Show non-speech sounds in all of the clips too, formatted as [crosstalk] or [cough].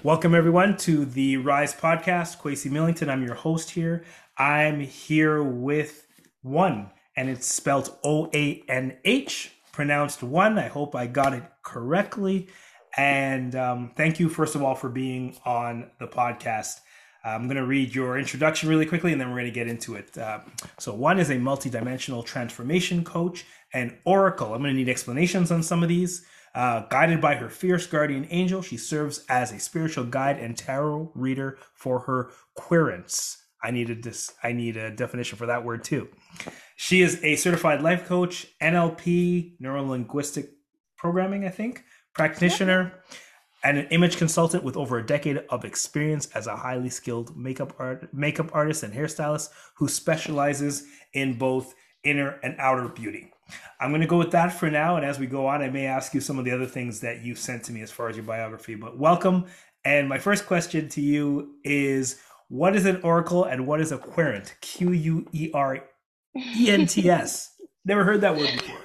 Welcome, everyone, to the Rise podcast. Kwesi Millington, I'm your host here. I'm here with Oanh, and it's spelled O A N H, pronounced one. I hope I got it correctly. And um, thank you, first of all, for being on the podcast. I'm going to read your introduction really quickly and then we're going to get into it. Uh, so, Oanh is a multidimensional transformation coach and oracle. I'm going to need explanations on some of these. Uh, guided by her fierce guardian angel, she serves as a spiritual guide and tarot reader for her querents. I needed this. I need a definition for that word too. She is a certified life coach, NLP, neuro linguistic programming, I think, practitioner, and an image consultant with over a decade of experience as a highly skilled makeup art, makeup artist and hairstylist who specializes in both inner and outer beauty. I'm going to go with that for now. And as we go on, I may ask you some of the other things that you sent to me as far as your biography. But welcome. And my first question to you is what is an oracle and what is a querent? Q U E R E N T S. [laughs] Never heard that word before.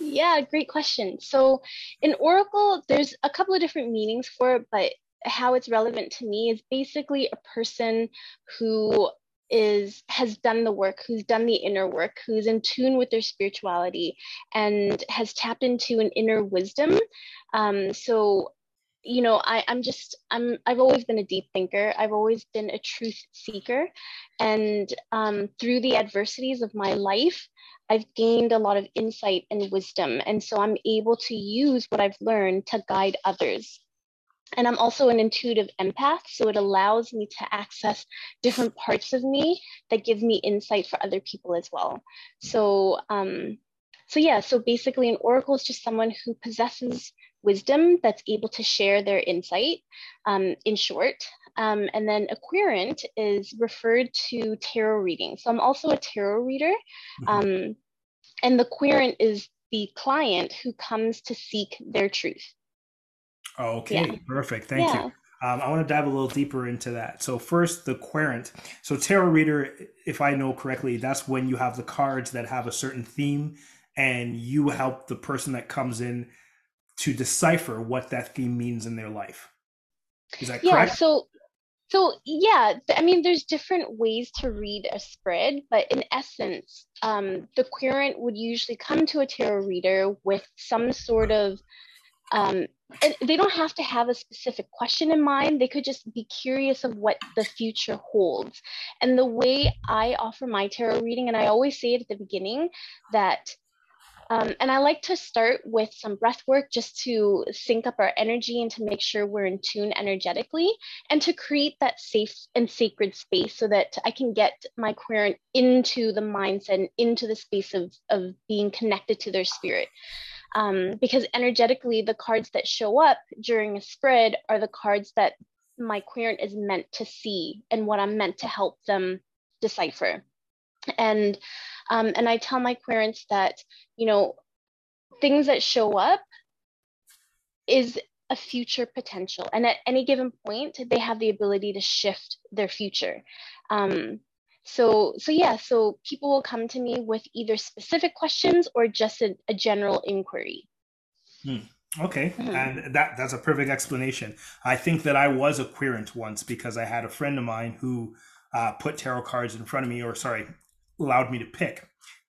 Yeah, great question. So, in oracle, there's a couple of different meanings for it, but how it's relevant to me is basically a person who is has done the work who's done the inner work who's in tune with their spirituality and has tapped into an inner wisdom. Um, so you know I, i'm just i'm i've always been a deep thinker. I've always been a truth seeker. And um, through the adversities of my life i've gained a lot of insight and wisdom. And so i'm able to use what i've learned to guide others and I'm also an intuitive empath, so it allows me to access different parts of me that give me insight for other people as well. So, um, so yeah, so basically, an oracle is just someone who possesses wisdom that's able to share their insight. Um, in short, um, and then a querent is referred to tarot reading. So I'm also a tarot reader, mm-hmm. um, and the querent is the client who comes to seek their truth. Okay, yeah. perfect. Thank yeah. you. Um, I want to dive a little deeper into that. So first, the querent. So tarot reader, if I know correctly, that's when you have the cards that have a certain theme, and you help the person that comes in to decipher what that theme means in their life. Is that yeah, correct? Yeah. So, so yeah, I mean, there's different ways to read a spread, but in essence, um, the querent would usually come to a tarot reader with some sort of um, and they don't have to have a specific question in mind. They could just be curious of what the future holds. And the way I offer my tarot reading, and I always say it at the beginning, that um, and I like to start with some breath work just to sync up our energy and to make sure we're in tune energetically and to create that safe and sacred space so that I can get my querent into the mindset and into the space of, of being connected to their spirit um, because energetically the cards that show up during a spread are the cards that my querent is meant to see and what i'm meant to help them decipher. And um, and i tell my querents that you know things that show up is a future potential. And at any given point they have the ability to shift their future. Um, so so yeah so people will come to me with either specific questions or just a, a general inquiry hmm. okay mm-hmm. and that that's a perfect explanation i think that i was a querent once because i had a friend of mine who uh, put tarot cards in front of me or sorry allowed me to pick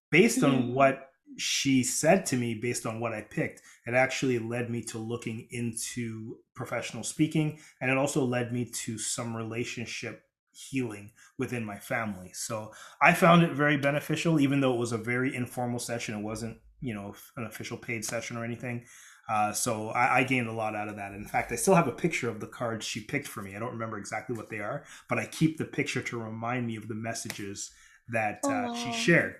based mm-hmm. on what she said to me based on what i picked it actually led me to looking into professional speaking and it also led me to some relationship healing within my family. So I found it very beneficial, even though it was a very informal session. It wasn't, you know, an official paid session or anything. Uh, so I, I, gained a lot out of that. In fact, I still have a picture of the cards she picked for me. I don't remember exactly what they are, but I keep the picture to remind me of the messages that uh, she shared.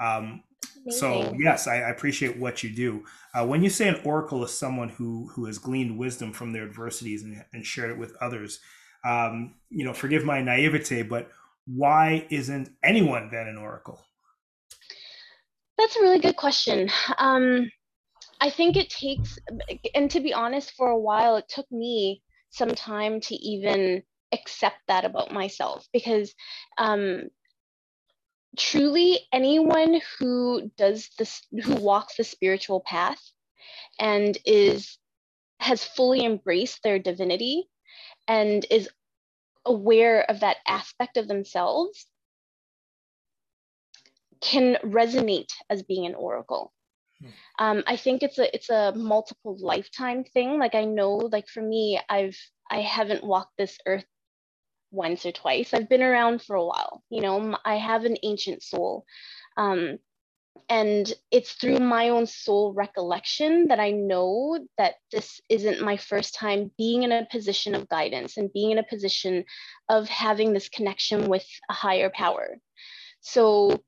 Um, so yes, I, I, appreciate what you do. Uh, when you say an oracle is someone who who has gleaned wisdom from their adversities and, and shared it with others, um, you know, forgive my naivete, but why isn't anyone then an oracle? That's a really good question. Um, I think it takes, and to be honest, for a while, it took me some time to even accept that about myself because um, truly anyone who does this, who walks the spiritual path and is has fully embraced their divinity and is aware of that aspect of themselves can resonate as being an oracle. Hmm. Um, I think it's a it's a multiple lifetime thing. Like I know, like for me, I've I haven't walked this earth once or twice. I've been around for a while. You know, I have an ancient soul. Um, and it's through my own soul recollection that I know that this isn't my first time being in a position of guidance and being in a position of having this connection with a higher power. So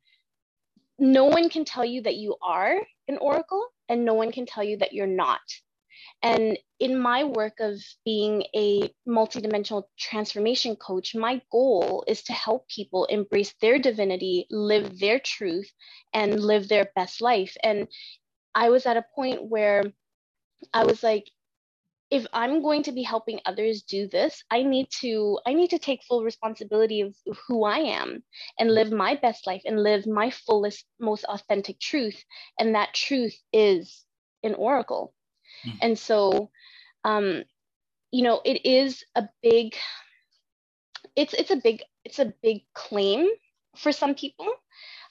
no one can tell you that you are an oracle and no one can tell you that you're not. And in my work of being a multidimensional transformation coach, my goal is to help people embrace their divinity, live their truth, and live their best life. And I was at a point where I was like, if i'm going to be helping others do this i need to i need to take full responsibility of who i am and live my best life and live my fullest most authentic truth and that truth is an oracle mm. and so um you know it is a big it's it's a big it's a big claim for some people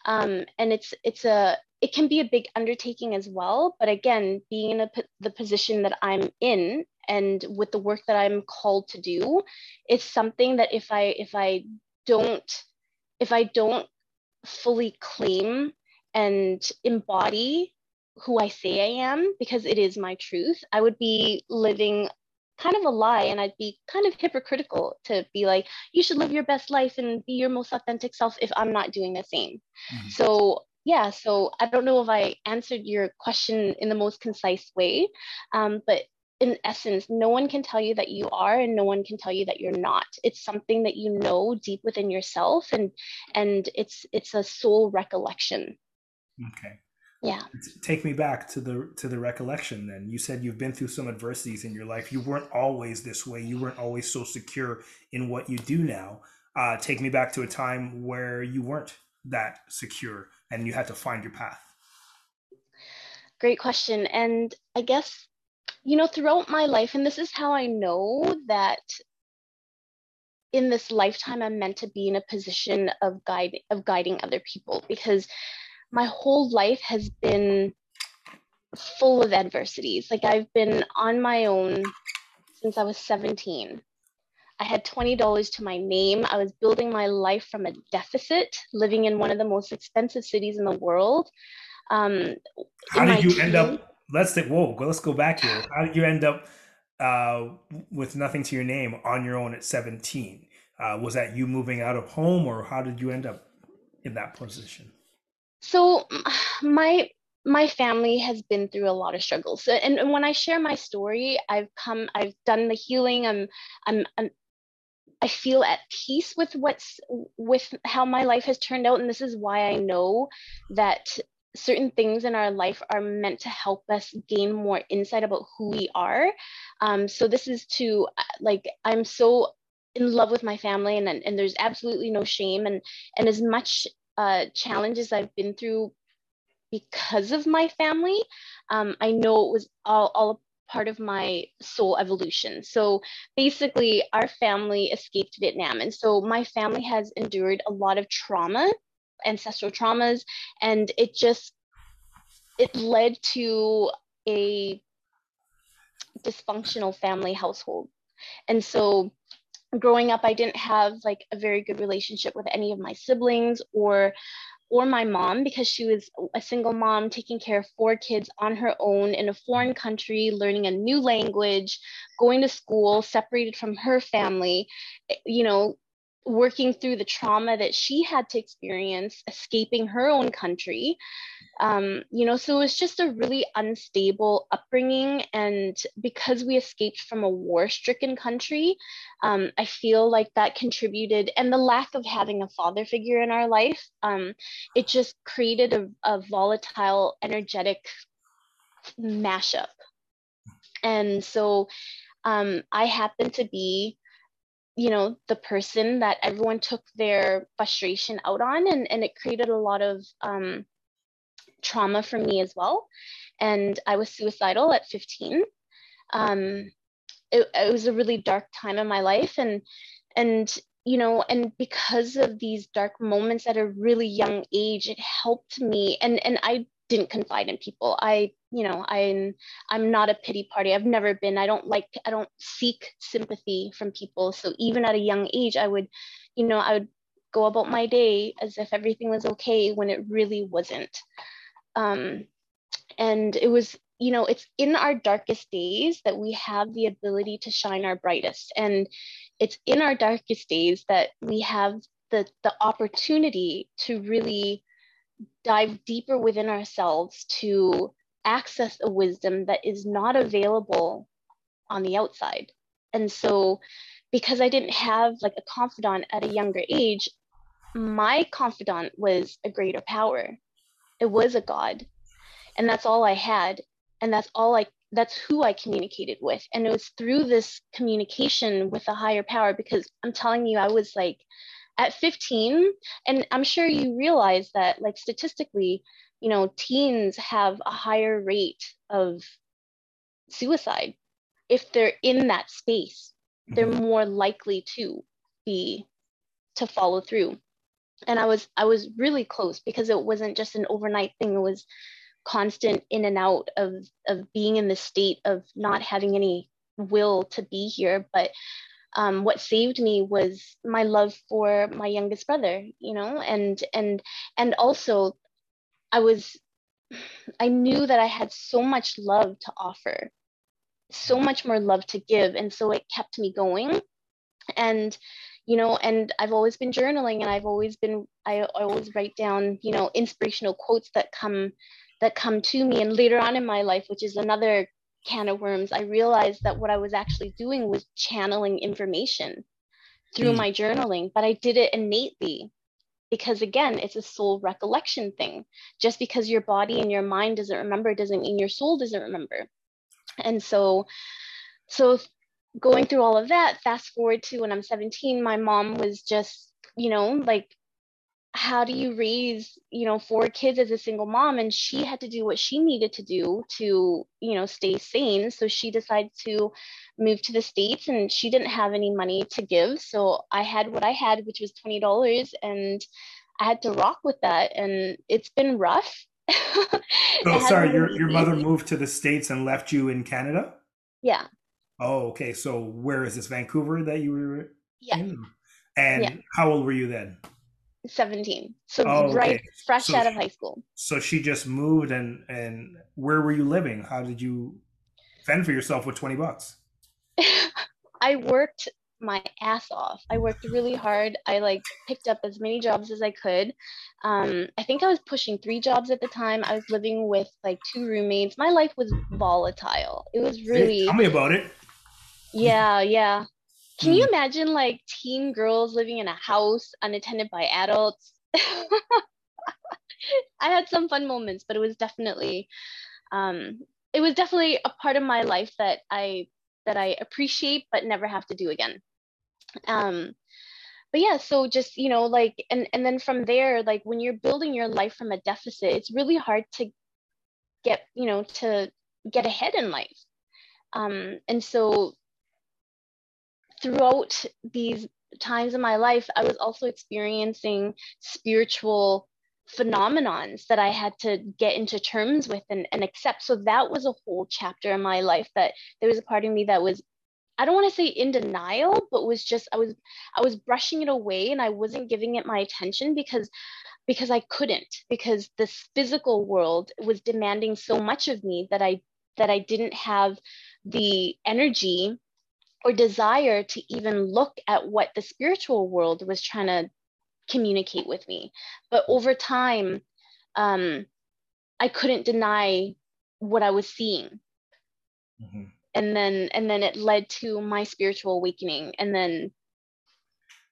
um and it's it's a it can be a big undertaking as well but again being in a, the position that i'm in and with the work that i'm called to do it's something that if i if i don't if i don't fully claim and embody who i say i am because it is my truth i would be living kind of a lie and i'd be kind of hypocritical to be like you should live your best life and be your most authentic self if i'm not doing the same mm-hmm. so yeah, so I don't know if I answered your question in the most concise way, um, but in essence, no one can tell you that you are, and no one can tell you that you're not. It's something that you know deep within yourself, and and it's it's a soul recollection. Okay. Yeah. Take me back to the to the recollection. Then you said you've been through some adversities in your life. You weren't always this way. You weren't always so secure in what you do now. Uh, take me back to a time where you weren't that secure and you had to find your path? Great question. And I guess, you know, throughout my life, and this is how I know that in this lifetime I'm meant to be in a position of guide of guiding other people because my whole life has been full of adversities. Like I've been on my own since I was 17. I had $20 to my name. I was building my life from a deficit, living in one of the most expensive cities in the world. Um, How did you team, end up? Let's say, whoa, let's go back here. How did you end up uh, with nothing to your name on your own at 17? Uh, was that you moving out of home, or how did you end up in that position? So, [sighs] my my family has been through a lot of struggles and, and, when i share my story i've come i've done the healing i'm i'm, I'm I feel at peace with what's with how my life has turned out. And this is why I know that certain things in our life are meant to help us gain more insight about who we are. Um, so this is to uh, like I'm so in love with my family and and there's absolutely no shame and and as much uh, challenges I've been through because of my family, um, I know it was all all part of my soul evolution. So basically, our family escaped Vietnam. And so my family has endured a lot of trauma, ancestral traumas, and it just it led to a dysfunctional family household. And so growing up, I didn't have like a very good relationship with any of my siblings or or my mom because she was a single mom taking care of four kids on her own in a foreign country, learning a new language, going to school, separated from her family, eh, you know, working through the trauma that she had to experience, escaping her own country. Um, you know, so it was just a really unstable upbringing. And because we escaped from a war stricken country, um, I feel like that contributed, and the lack of having a father figure in our life, um, it just created a, a volatile, energetic mashup. And so um, I happened to be you know the person that everyone took their frustration out on and, and it created a lot of um, trauma for me as well. And i was suicidal at 15 um, it, it was a really dark time in my life and and you know and because of these dark moments at a really young age it helped me. And and i didn't confide in people. I you know i'm i'm not a pity party. I've never been. I don't like i don't seek sympathy from people. So even at a young age i would you know i would go about my day as if everything was okay when it really wasn't. Um and it was you know it's in our darkest days that we have the ability to shine our brightest. And it's in our darkest days that we have the the opportunity to really dive deeper within ourselves to access a wisdom that is not available on the outside. And so because i didn't have like a confidant at a younger age my confidant was a greater power. It was a god. And that's all i had. And that's all i that's who i communicated with. And it was through this communication with a higher power because i'm telling you i was like at 15 and i'm sure you realize that like statistically you know teens have a higher rate of suicide if they're in that space. They're mm-hmm. more likely to be to follow through. And i was i was really close because it wasn't just an overnight thing. It was constant in and out of of being in the state of not having any will to be here. But um, what saved me was my love for my youngest brother you know and and and also i was i knew that i had so much love to offer so much more love to give and so it kept me going and you know and i've always been journaling and i've always been I, always write down you know inspirational quotes that come that come to me. And later on in my life, which is another can of worms, I realized that what I was actually doing was channeling information through mm. my journaling, but I did it innately because again, it's a soul recollection thing. Just because your body and your mind doesn't remember doesn't mean your soul doesn't remember. And so, so going through all of that, fast forward to when I'm 17, my mom was just, you know, like how do you raise you know four kids as a single mom? And she had to do what she needed to do to you know stay sane. So she decided to move to the states and she didn't have any money to give. So i had what i had which was $20 and i had to rock with that. And it's been rough. [laughs] Oh sorry your, your mother moved to the states and left you in canada? Yeah. Oh okay. So where is this vancouver that you were yeah. in? and yeah. how old were you then 17 so oh, right okay. fresh so out of high school. so she just moved and and where were you living? How did you fend for yourself with 20 bucks? [laughs] I worked my ass off. I worked really hard. I like picked up as many jobs as i could. Um, i think i was pushing three jobs at the time. I was living with like two roommates. My life was volatile. It was really hey, tell me about it. Yeah yeah can you hmm. imagine like teen girls living in a house unattended by adults? [laughs] I had some fun moments, but it was definitely um, it was definitely a part of my life that I that I appreciate but never have to do again. Um, but yeah, so just you know, like and and then from there, like when you're building your life from a deficit, it's really hard to get you know to get ahead in life. Um, and so throughout these times in my life, I was also experiencing spiritual phenomenons that I had to get into terms with and, and accept. So that was a whole chapter in my life that there was a part of me that was I don't want to say in denial, but was just I was I was brushing it away and I wasn't giving it my attention because because I couldn't because this physical world was demanding so much of me that I that I didn't have the energy or desire to even look at what the spiritual world was trying to communicate with me. But over time, um, I couldn't deny what I was seeing. Mm-hmm. And then and then it led to my spiritual awakening. And then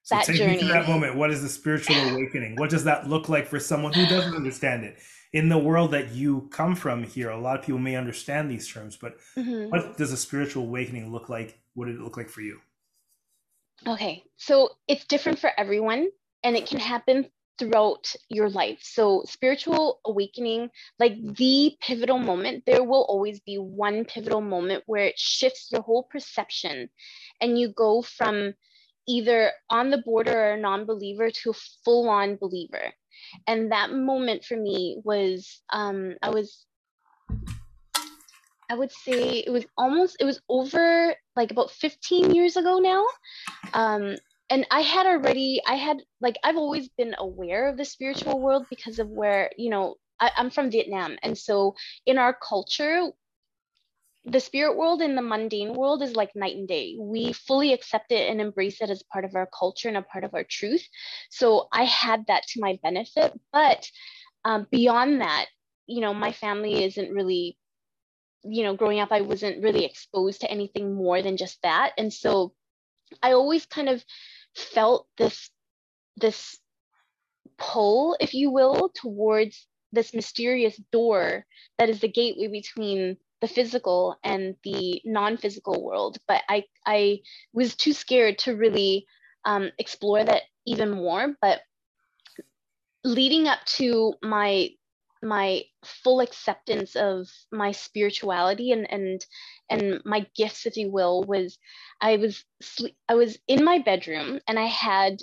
so that take journey. me through that moment. What is the spiritual awakening? What does that look like for someone who doesn't understand it? In the world that you come from here, a lot of people may understand these terms, but mm-hmm. what does a spiritual awakening look like what did it look like for you? Okay, so it's different for everyone, and it can happen throughout your life. So, spiritual awakening, like the pivotal moment, there will always be one pivotal moment where it shifts your whole perception and you go from either on the border or a non believer to a full on believer. And that moment for me was, um, I was, I would say it was almost, it was over like about 15 years ago now. Um, and I had already, I had like, I've always been aware of the spiritual world because of where, you know, I, I'm from Vietnam. And so in our culture, the spirit world and the mundane world is like night and day. We fully accept it and embrace it as part of our culture and a part of our truth. So I had that to my benefit. But um, beyond that, you know, my family isn't really, you know, growing up, I wasn't really exposed to anything more than just that. And so I always kind of felt this, this pull, if you will, towards this mysterious door that is the gateway between the physical and the non-physical world but i i was too scared to really um, explore that even more but leading up to my my full acceptance of my spirituality and and and my gifts if you will was i was sleep, i was in my bedroom and i had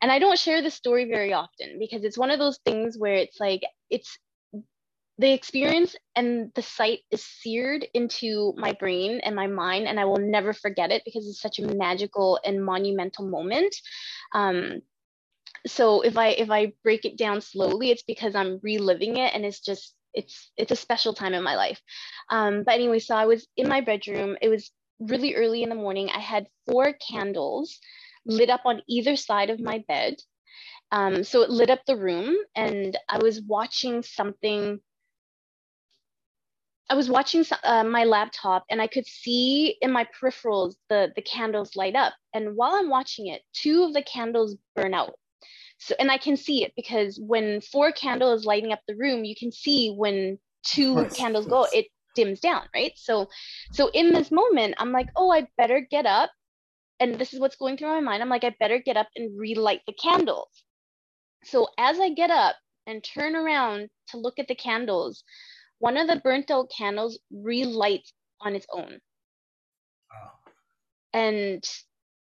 and i don't share this story very often because it's one of those things where it's like it's the experience and the sight is seared into my brain and my mind and i will never forget it because it's such a magical and monumental moment. Um, so if i if i break it down slowly it's because i'm reliving it and it's just it's it's a special time in my life. Um, but anyway so i was in my bedroom. It was really early in the morning. I had four candles lit up on either side of my bed. Um, so it lit up the room and i was watching something. I was watching uh, my laptop and I could see in my peripherals the, the candles light up. And while I'm watching it, two of the candles burn out. So, and I can see it because when four candles lighting up the room, you can see when two course, candles go, it dims down, right? So, so in this moment, I'm like, oh, I better get up. And this is what's going through my mind. I'm like, I better get up and relight the candles. So as I get up and turn around to look at the candles, one of the burnt out candles relights on its own. Wow. And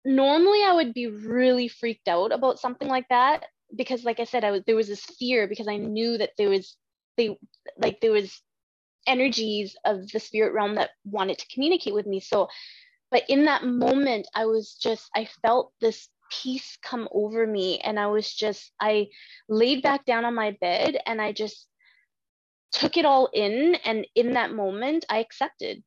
normally I would be really freaked out about something like that because like I said I was there was this fear because I knew that there was they like there was energies of the spirit realm that wanted to communicate with me. So but in that moment I was just I felt this peace come over me and I was just I laid back down on my bed and I just took it all in and in that moment i accepted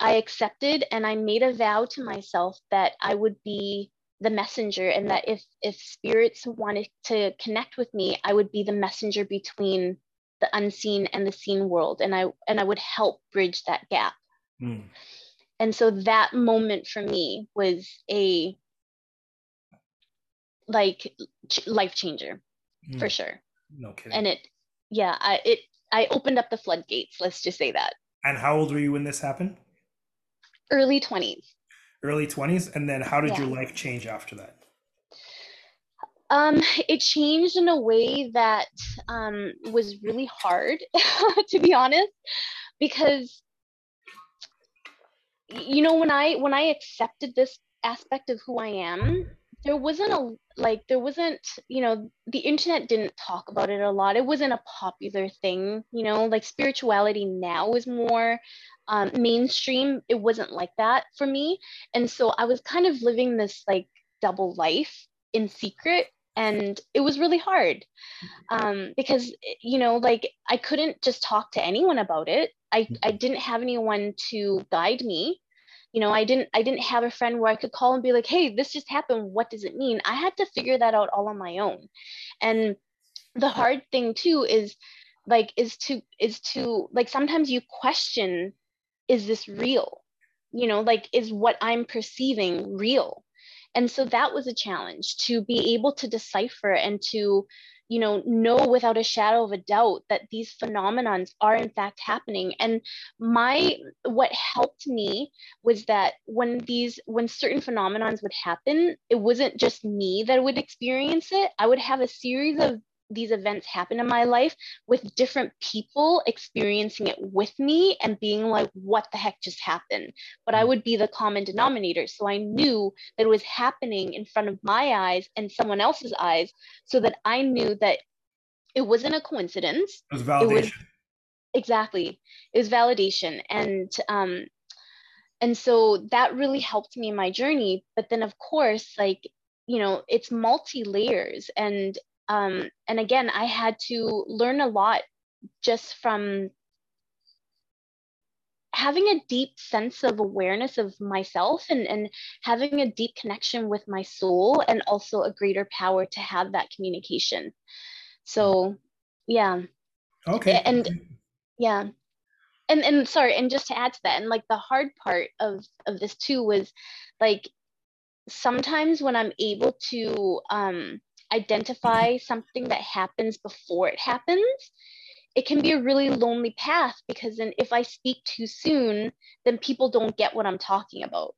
i accepted and i made a vow to myself that i would be the messenger and that if if spirits wanted to connect with me i would be the messenger between the unseen and the seen world and i and i would help bridge that gap mm. and so that moment for me was a like life changer mm. for sure no kidding and it yeah I, it I opened up the floodgates. Let's just say that. And how old were you when this happened? Early twenties. Early twenties, and then how did yeah. your life change after that? Um, it changed in a way that um, was really hard, [laughs] to be honest, because you know when I when I accepted this aspect of who I am, there wasn't a like there wasn't you know the internet didn't talk about it a lot. It wasn't a popular thing you know like spirituality now is more um, mainstream. It wasn't like that for me. And so i was kind of living this like double life in secret and it was really hard. Um, because you know like i couldn't just talk to anyone about it. I i didn't have anyone to guide me you know i didn't i didn't have a friend where i could call and be like hey this just happened. What does it mean? I had to figure that out all on my own. And the hard thing too is like is to is to like sometimes you question is this real? You know like is what i'm perceiving real? And so that was a challenge to be able to decipher and to you know know without a shadow of a doubt that these phenomenons are in fact happening. And my what helped me was that when these when certain phenomenons would happen it wasn't just me that would experience it. I would have a series of these events happen in my life with different people experiencing it with me and being like, what the heck just happened? But I mm. would be the common denominator. So I knew that it was happening in front of my eyes and someone else's eyes so that I knew that it wasn't a coincidence. It was validation. It was, exactly. It was validation. And, um, and so that really helped me in my journey. But then, of course, like, you know, it's multi layers and um, and again, I had to learn a lot just from having a deep sense of awareness of myself and, and having a deep connection with my soul and also a greater power to have that communication. So yeah. Okay. And yeah. And and sorry, and just to add to that, and like the hard part of of this too was like sometimes when I'm able to um identify something that happens before it happens, it can be a really lonely path because then if I speak too soon, then people don't get what I'm talking about.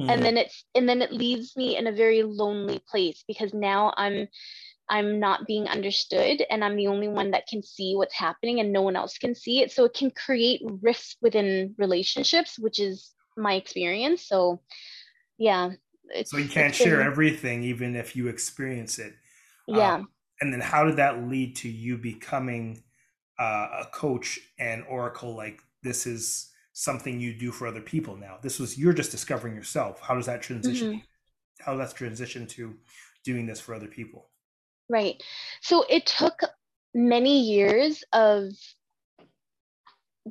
Mm-hmm. And then it's and then it leaves me in a very lonely place because now I'm I'm not being understood and I'm the only one that can see what's happening and no one else can see it. So it can create rifts within relationships, which is my experience. So yeah. so you can't share everything even if you experience it. Yeah. Um, and then how did that lead to you becoming uh, a coach and Oracle? Like this is something you do for other people now. This was you're just discovering yourself. How does that transition? Mm-hmm. How does that transition to doing this for other people? Right. So it took many years of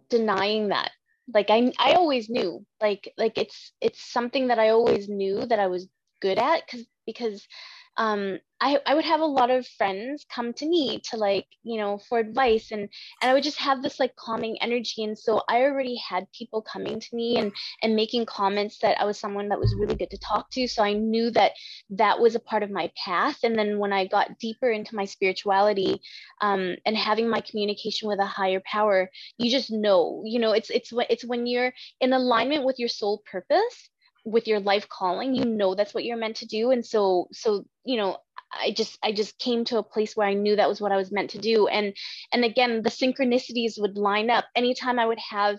denying that like i i always knew like like it's it's something that i always knew that i was good at because because um, I, I would have a lot of friends come to me to like you know for advice. And and i would just have this like calming energy. And so i already had people coming to me and and making comments that i was someone that was really good to talk to. So i knew that that was a part of my path. And then when i got deeper into my spirituality um, and having my communication with a higher power you just know you know it's it's it's when you're in alignment with your soul purpose with your life calling you know that's what you're meant to do. And so so you know i just i just came to a place where i knew that was what i was meant to do. And and again the synchronicities would line up. Anytime i would have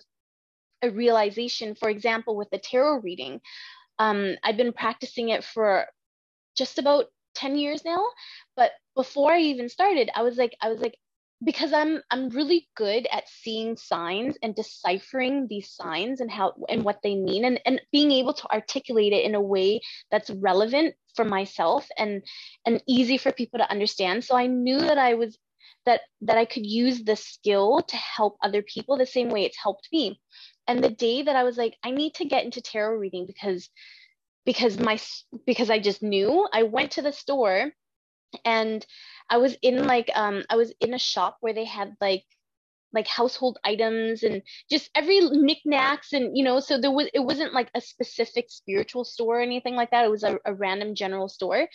a realization for example with the tarot reading um, i've been practicing it for just about 10 years now. But before i even started i was like i was like because I'm I'm really good at seeing signs and deciphering these signs and how and what they mean and, and being able to articulate it in a way that's relevant for myself and and easy for people to understand. So I knew that I was that that I could use this skill to help other people the same way it's helped me. And the day that I was like, I need to get into tarot reading because because my because I just knew, I went to the store and I was in like um I was in a shop where they had like like household items and just every knickknacks and you know so there was it wasn't like a specific spiritual store or anything like that. It was a, a random general store.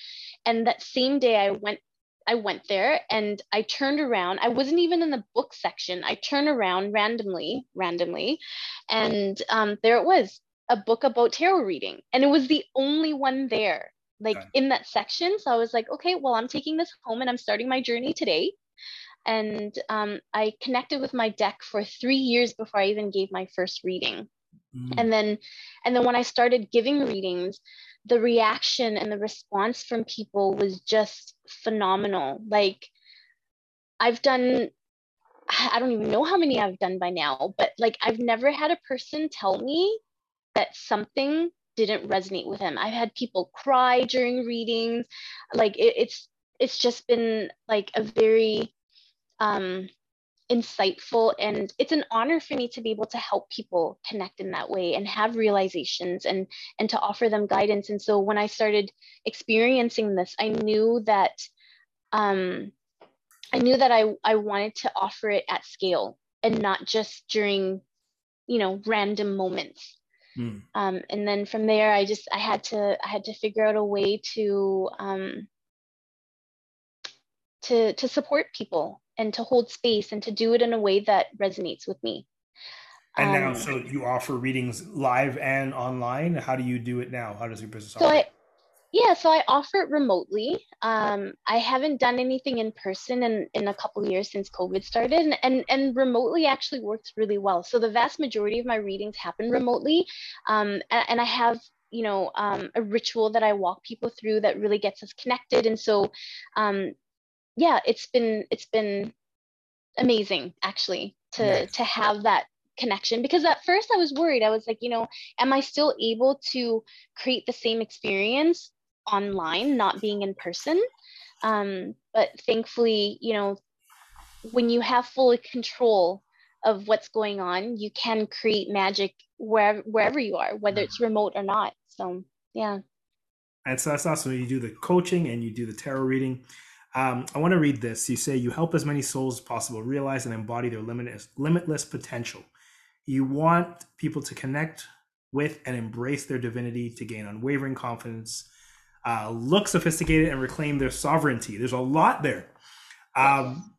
And that same day i went i went there and i turned around. I wasn't even in the book section. I turned around randomly randomly. And um, there it was a book about tarot reading. And it was the only one there like okay. in that section. So I was like, okay, well, I'm taking this home and I'm starting my journey today. And um, I connected with my deck for three years before I even gave my first reading. Mm. And then, and then when I started giving readings, the reaction and the response from people was just phenomenal. Like I've done [sighs] I don't even know how many I've done by now, but like I've never had a person tell me that something didn't resonate with him. I've had people cry during readings. Like it, it's it's just been like a very um, insightful and it's an honor for me to be able to help people connect in that way and have realizations and and to offer them guidance. And so when I started experiencing this, I knew that um, I knew that I I wanted to offer it at scale and not just during you know random moments Mm. Um, and then from there, I just I had to I had to figure out a way to um, to to support people and to hold space and to do it in a way that resonates with me. And now, um, so you offer readings live and online. How do you do it now? How does your business? So I, yeah, so I offer it remotely. Um, I haven't done anything in person in, in a couple years since COVID started, and, and, and remotely actually works really well. So the vast majority of my readings happen remotely, um, and, and I have you know um, a ritual that I walk people through that really gets us connected. And so, um, yeah, it's been it's been amazing actually to nice. to have that connection because at first I was worried. I was like, you know, am I still able to create the same experience online, not being in person. Um, but thankfully, you know, when you have full control of what's going on, you can create magic wherever wherever you are, whether it's remote or not. So yeah. And so that's awesome. You do the coaching and you do the tarot reading. Um, I want to read this. You say you help as many souls as possible realize and embody their limitless, limitless potential. You want people to connect with and embrace their divinity to gain unwavering confidence uh, look sophisticated and reclaim their sovereignty. There's a lot there. Um,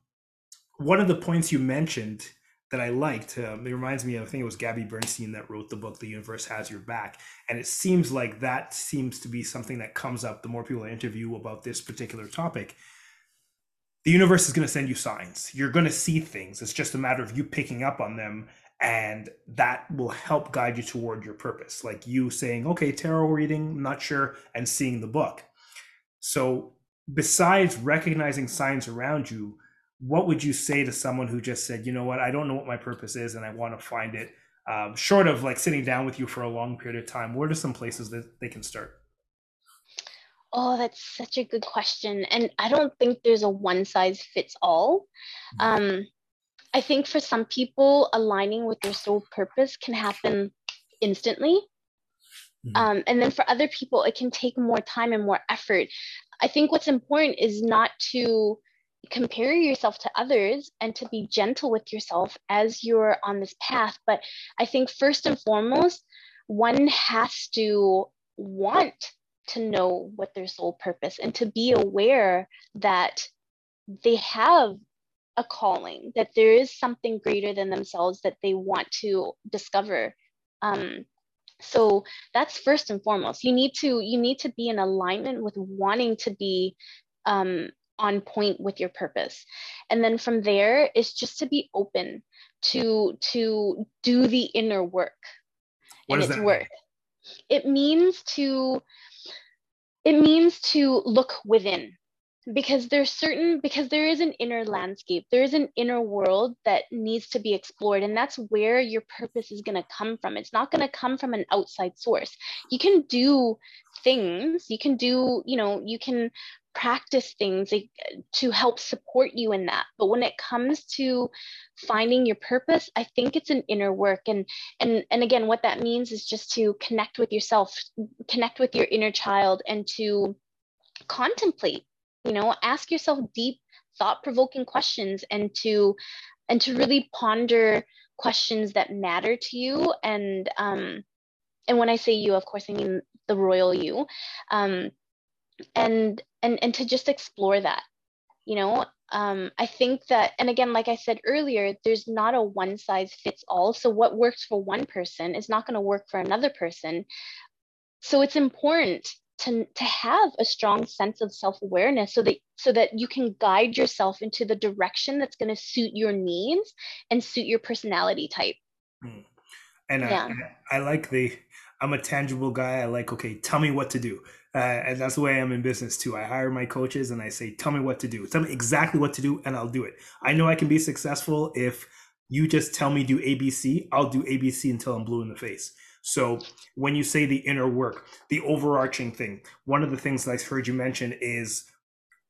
one of the points you mentioned that I liked, um, it reminds me of, I think it was Gabby Bernstein that wrote the book, The Universe Has Your Back. And it seems like that seems to be something that comes up the more people I interview about this particular topic. The universe is going to send you signs. You're going to see things. It's just a matter of you picking up on them and that will help guide you toward your purpose like you saying okay tarot reading not sure and seeing the book. So besides recognizing signs around you what would you say to someone who just said you know what? I don't know what my purpose is and i want to find it um, short of like sitting down with you for a long period of time? What are some places that they can start? Oh that's such a good question and i don't think there's a one size fits all mm-hmm. um, I think for some people, aligning with their soul purpose can happen instantly. Mm-hmm. Um, and then for other people, it can take more time and more effort. I think what's important is not to compare yourself to others and to be gentle with yourself as you're on this path. But I think first and foremost, one has to want to know what their soul purpose and to be aware that they have a calling, that there is something greater than themselves that they want to discover. Um, so that's first and foremost. You need to you need to be in alignment with wanting to be um, on point with your purpose, and then from there, it's just to be open to to do the inner work. What and it's work. Mean? It means to it means to look within because there's certain because there is an inner landscape there is an inner world that needs to be explored and that's where your purpose is going to come from. It's not going to come from an outside source. You can do things you can do you know you can practice things to help support you in that. But when it comes to finding your purpose i think it's an inner work. And and and again what that means is just to connect with yourself connect with your inner child and to contemplate you know ask yourself deep thought-provoking questions and to and to really ponder questions that matter to you. And um and when i say you of course i mean the royal you. Um and and and to just explore that you know? Um, i think that and again like i said earlier there's not a one size fits all so what works for one person is not going to work for another person. So it's important to, to have a strong sense of self-awareness so that so that you can guide yourself into the direction that's going to suit your needs and suit your personality type. Mm. and yeah. I, I like the i'm a tangible guy. I like okay tell me what to do. Uh, and that's the way i'm in business too. I hire my coaches and i say tell me what to do. Tell me exactly what to do and i'll do it. I know i can be successful if you just tell me do abc i'll do abc until i'm blue in the face so when you say the inner work, the overarching thing, one of the things that I've heard you mention is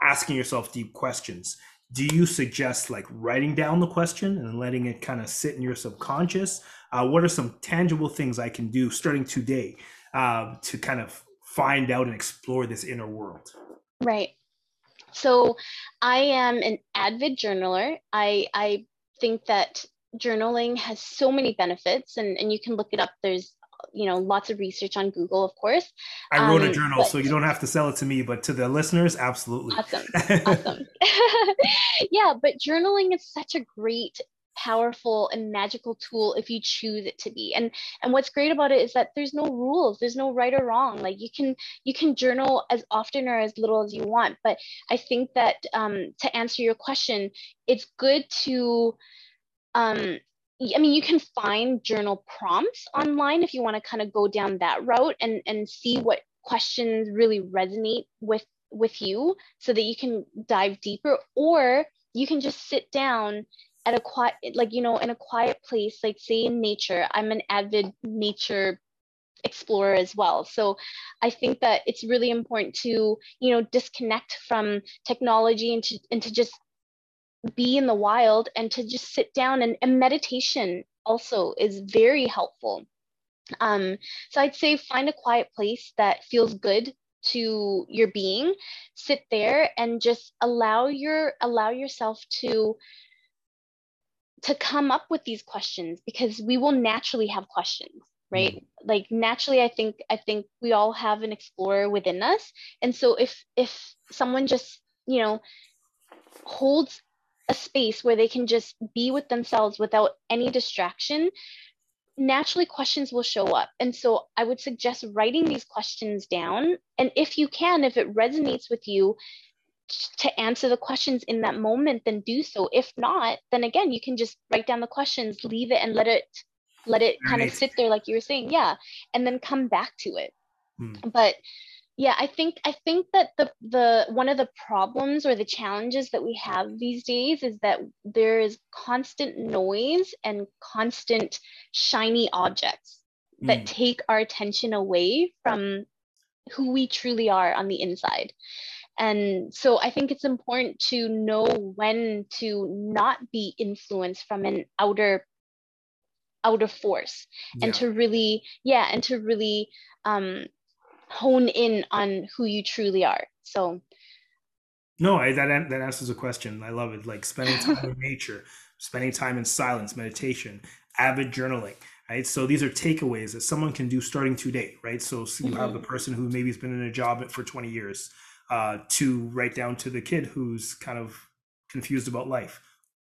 asking yourself deep questions. Do you suggest like writing down the question and letting it kind of sit in your subconscious? Uh, what are some tangible things I can do starting today uh, to kind of find out and explore this inner world? Right. So I am an avid journaler. I I think that journaling has so many benefits and, and you can look it up. There's you know lots of research on google of course. I wrote um, a journal but, so you don't have to sell it to me but to the listeners absolutely. Awesome. [laughs] Awesome. [laughs] Yeah but journaling is such a great powerful and magical tool if you choose it to be. And and what's great about it is that there's no rules there's no right or wrong. Like you can you can journal as often or as little as you want but i think that um, to answer your question it's good to um, I mean, you can find journal prompts online if you want to kind of go down that route and, and see what questions really resonate with with you so that you can dive deeper. Or you can just sit down at a quiet like you know in a quiet place like say in nature. I'm an avid nature explorer as well. So i think that it's really important to you know disconnect from technology and to, and to just be in the wild and to just sit down and, and meditation also is very helpful. Um, so I'd say find a quiet place that feels good to your being, sit there and just allow your allow yourself to to come up with these questions because we will naturally have questions right mm-hmm. like naturally i think i think we all have an explorer within us and so if if someone just you know holds a space where they can just be with themselves without any distraction, naturally questions will show up. And so I would suggest writing these questions down. And if you can, if it resonates with you, to answer the questions in that moment, then do so. If not, then again, you can just write down the questions, leave it, and let it let it kind of sit there, like you were saying, yeah, and then come back to it. Hmm. But yeah i think i think that the the one of the problems or the challenges that we have these days is that there is constant noise and constant shiny objects that mm. take our attention away from who we truly are on the inside and so i think it's important to know when to not be influenced from an outer outer force yeah. and to really yeah and to really um hone in on who you truly are. So no, I, that that answers a question. I love it. Like spending time in [laughs] nature, spending time in silence, meditation, avid journaling. Right. So these are takeaways that someone can do starting today. Right. So, so you mm-hmm. have the person who maybe has been in a job for 20 years, uh, to right down to the kid who's kind of confused about life.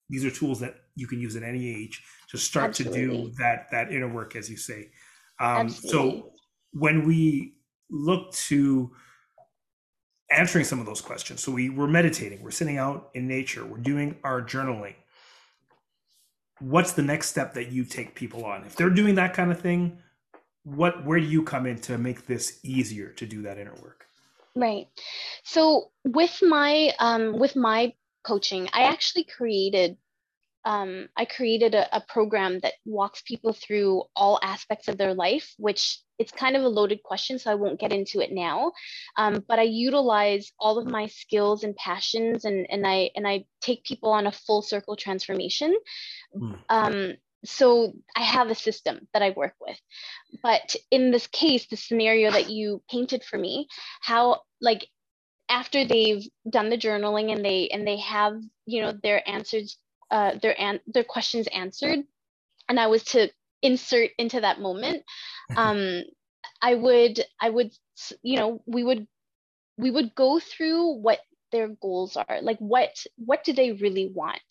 These are tools that you can use at any age to start Absolutely. to do that that inner work, as you say. Um, so when we look to answering some of those questions. So we, we're meditating, we're sitting out in nature, we're doing our journaling. What's the next step that you take people on? If they're doing that kind of thing, what where do you come in to make this easier to do that inner work? Right. So with my um, with my coaching, I actually created um, I created a, a, program that walks people through all aspects of their life, which it's kind of a loaded question, so I won't get into it now. Um, but I utilize all of my skills and passions, and and I and I take people on a full circle transformation. Mm. Um, so I have a system that I work with, but in this case, the scenario that you painted for me, how like after they've done the journaling and they and they have you know their answers uh, their an- their questions answered, and I was to insert into that moment, [laughs] um, I would I would you know we would we would go through what their goals are like what what do they really want?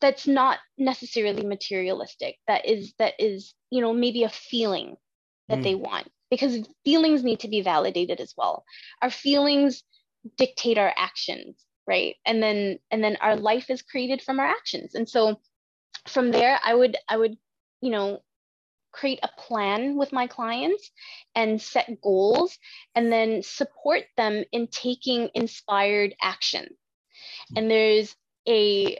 That's not necessarily materialistic. That is that is you know maybe a feeling that mm. they want because feelings need to be validated as well. Our feelings dictate our actions right? And then and then our life is created from our actions. And so from there i would i would you know create a plan with my clients and set goals and then support them in taking inspired action. And there's a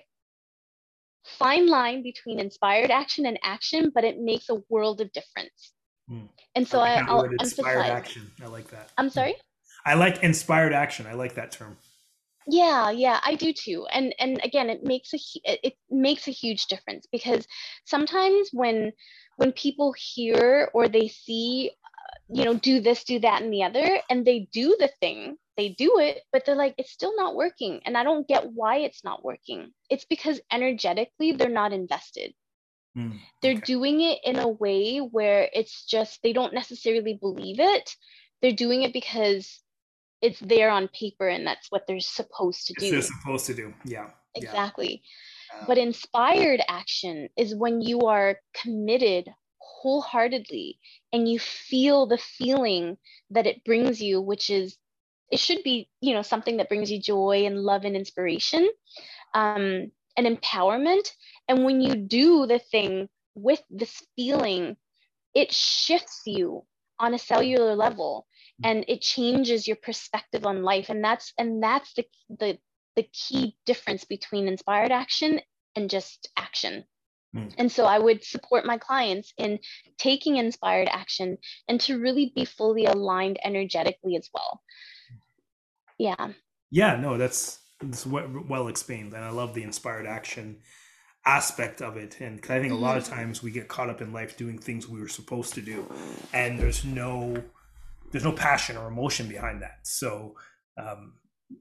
fine line between inspired action and action but it makes a world of difference. Mm. and so I, will emphasize action. I like that. I'm sorry? I like inspired action. I like that term yeah yeah i do too and and again it makes a it makes a huge difference because sometimes when when people hear or they see you know do this do that and the other and they do the thing they do it but they're like it's still not working and i don't get why it's not working it's because energetically they're not invested Mm, They're okay. doing it in a way where it's just they don't necessarily believe it. They're doing it because it's there on paper and that's what they're supposed to do. They're supposed to do. Yeah. Exactly. Yeah. But inspired action is when you are committed wholeheartedly and you feel the feeling that it brings you, which is it should be, you know, something that brings you joy and love and inspiration um, and empowerment. And when you do the thing with this feeling, it shifts you on a cellular level and it changes your perspective on life. And that's and that's the the the key difference between inspired action and just action. Mm. and so i would support my clients in taking inspired action and to really be fully aligned energetically as well. Yeah. Yeah no that's that's well explained. And i love the inspired action aspect of it. And i think a lot of mm-hmm. times we get caught up in life doing things we were supposed to do. And there's no there's no passion or emotion behind that. So, um,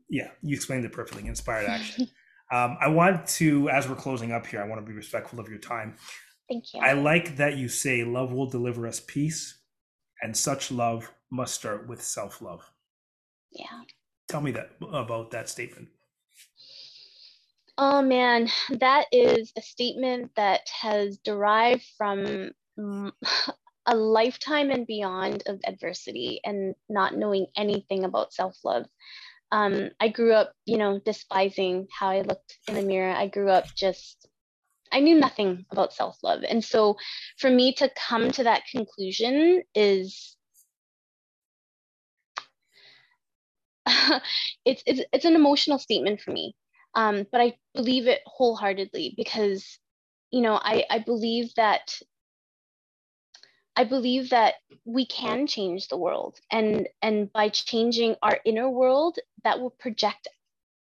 yeah, you explained it perfectly. Inspired action. [laughs] um, I want to, as we're closing up here, I want to be respectful of your time. Thank you. I like that you say love will deliver us peace, and such love must start with self love. Yeah. Tell me that about that statement. Oh man, that is a statement that has derived from a lifetime and beyond of adversity and not knowing anything about self love. Um, I grew up, you know, despising how I looked in the mirror. I grew up just, I knew nothing about self love. And so for me to come to that conclusion is. [laughs] it's, it's it's an emotional statement for me, um, but I believe it wholeheartedly because, you know, I I believe that I believe that we can change the world and and by changing our inner world that will project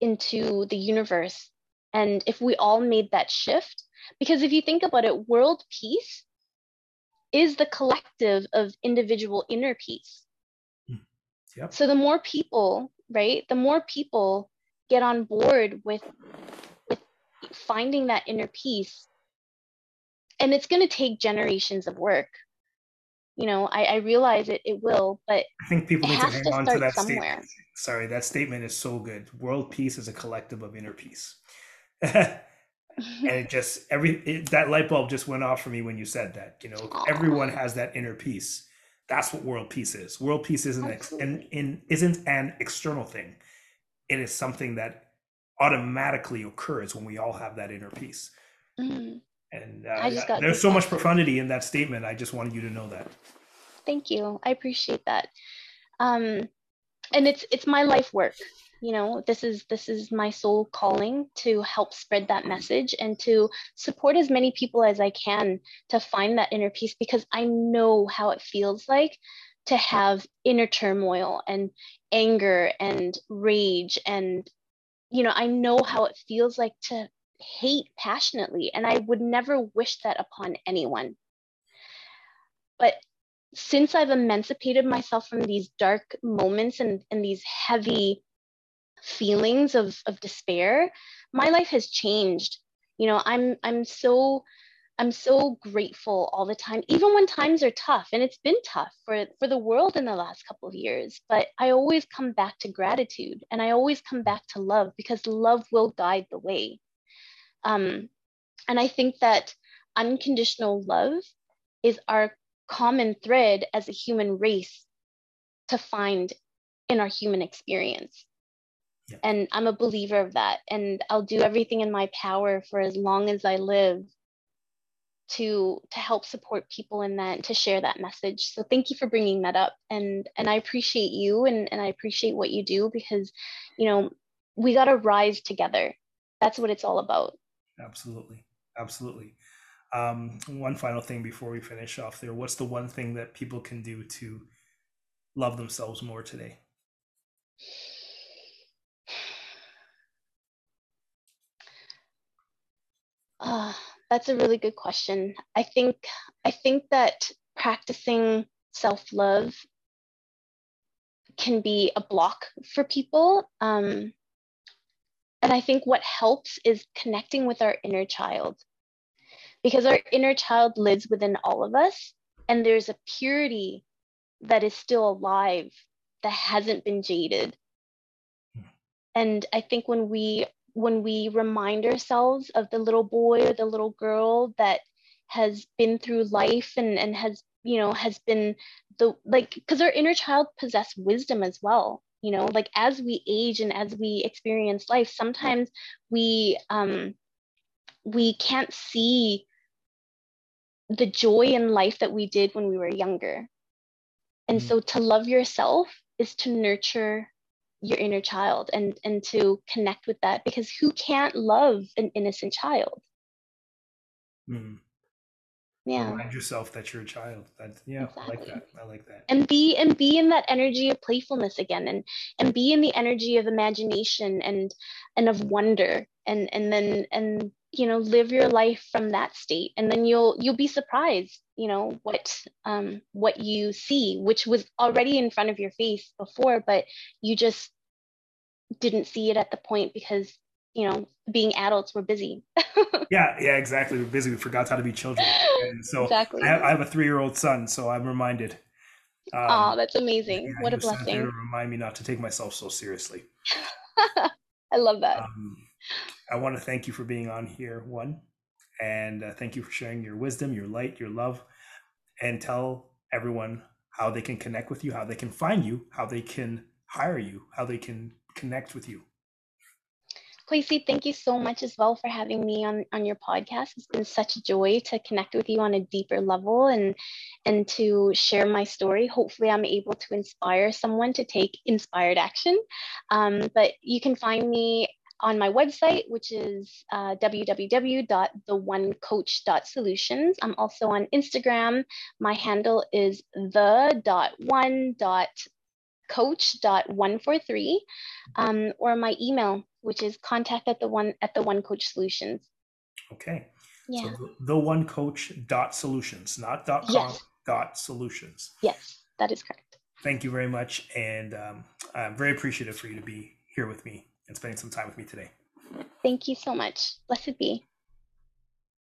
into the universe and if we all made that shift because if you think about it world peace is the collective of individual inner peace hmm. yep. so the more people right the more people get on board with with finding that inner peace and it's going to take generations of work you know, I, I realize it, it will, but I think people need to hang to on to that somewhere. statement. Sorry, that statement is so good. World peace is a collective of inner peace. and it [laughs] just every it, that light bulb just went off for me when you said that. You know, Aww. everyone has that inner peace. That's what world peace is. World peace isn't ex, in, in isn't an external thing. It is something that automatically occurs when we all have that inner peace. Mm-hmm. And uh, there's so much profundity in that statement. I just wanted you to know that. Thank you. I appreciate that. Um, and it's it's my life work. You know, this is this is my soul calling to help spread that message and to support as many people as I can to find that inner peace because I know how it feels like to have inner turmoil and anger and rage and you know, I know how it feels like to hate passionately, and I would never wish that upon anyone. But since I've emancipated myself from these dark moments and, and these heavy feelings of, of despair, my life has changed. You know, I'm I'm so I'm so grateful all the time, even when times are tough, and it's been tough for, for the world in the last couple of years. But I always come back to gratitude and I always come back to love because love will guide the way. Um, and I think that unconditional love is our common thread as a human race to find in our human experience. Yeah. And I'm a believer of that. And I'll do everything in my power for as long as I live to to help support people in that to share that message so thank you for bringing that up and and i appreciate you and, and i appreciate what you do because you know we got to rise together that's what it's all about Absolutely. Absolutely. Um, one final thing before we finish off there. What's the one thing that people can do to love themselves more today? Uh, that's a really good question. I think I think that practicing self-love can be a block for people. Um, and I think what helps is connecting with our inner child. because our inner child lives within all of us and there's a purity that is still alive that hasn't been jaded and i think when we when we remind ourselves of the little boy or the little girl that has been through life and and has you know has been the like because our inner child possess wisdom as well you know like as we age and as we experience life sometimes we um we can't see the joy in life that we did when we were younger. And mm. so to love yourself is to nurture your inner child and and to connect with that because who can't love an innocent child? Mm yeah. remind yourself that you're a child. That yeah exactly. i like that. I like that. And be and be in that energy of playfulness again and and be in the energy of imagination and and of wonder and and then and you know live your life from that state. And then you'll you'll be surprised you know what um what you see which was already in front of your face before but you just didn't see it at the point because you know being adults we're busy. [laughs] Yeah yeah exactly. We're busy. We forgot how to be children. And so exactly. I, have, I have a three-year-old son so i'm reminded. Um, oh that's amazing. yeah, what a blessing. to remind me not to take myself so seriously. [laughs] I love that. Um, i want to thank you for being on here one and uh, thank you for sharing your wisdom your light your love and tell everyone how they can connect with you how they can find you how they can hire you how they can connect with you Kwesi, thank you so much as well for having me on, on your podcast. It's been such a joy to connect with you on a deeper level and and to share my story. Hopefully, I'm able to inspire someone to take inspired action. Um, but you can find me on my website, which is uh, www.theonecoach.solutions. I'm also on Instagram. My handle is the.one.coach.143, um, or my email, which is contact at the one at the one coach solutions. Okay. Yeah. So the one coach dot solutions, not dot com yes. dot solutions. Yes, that is correct. Thank you very much, and um, I'm very appreciative for you to be here with me and spending some time with me today. Thank you so much. Blessed be.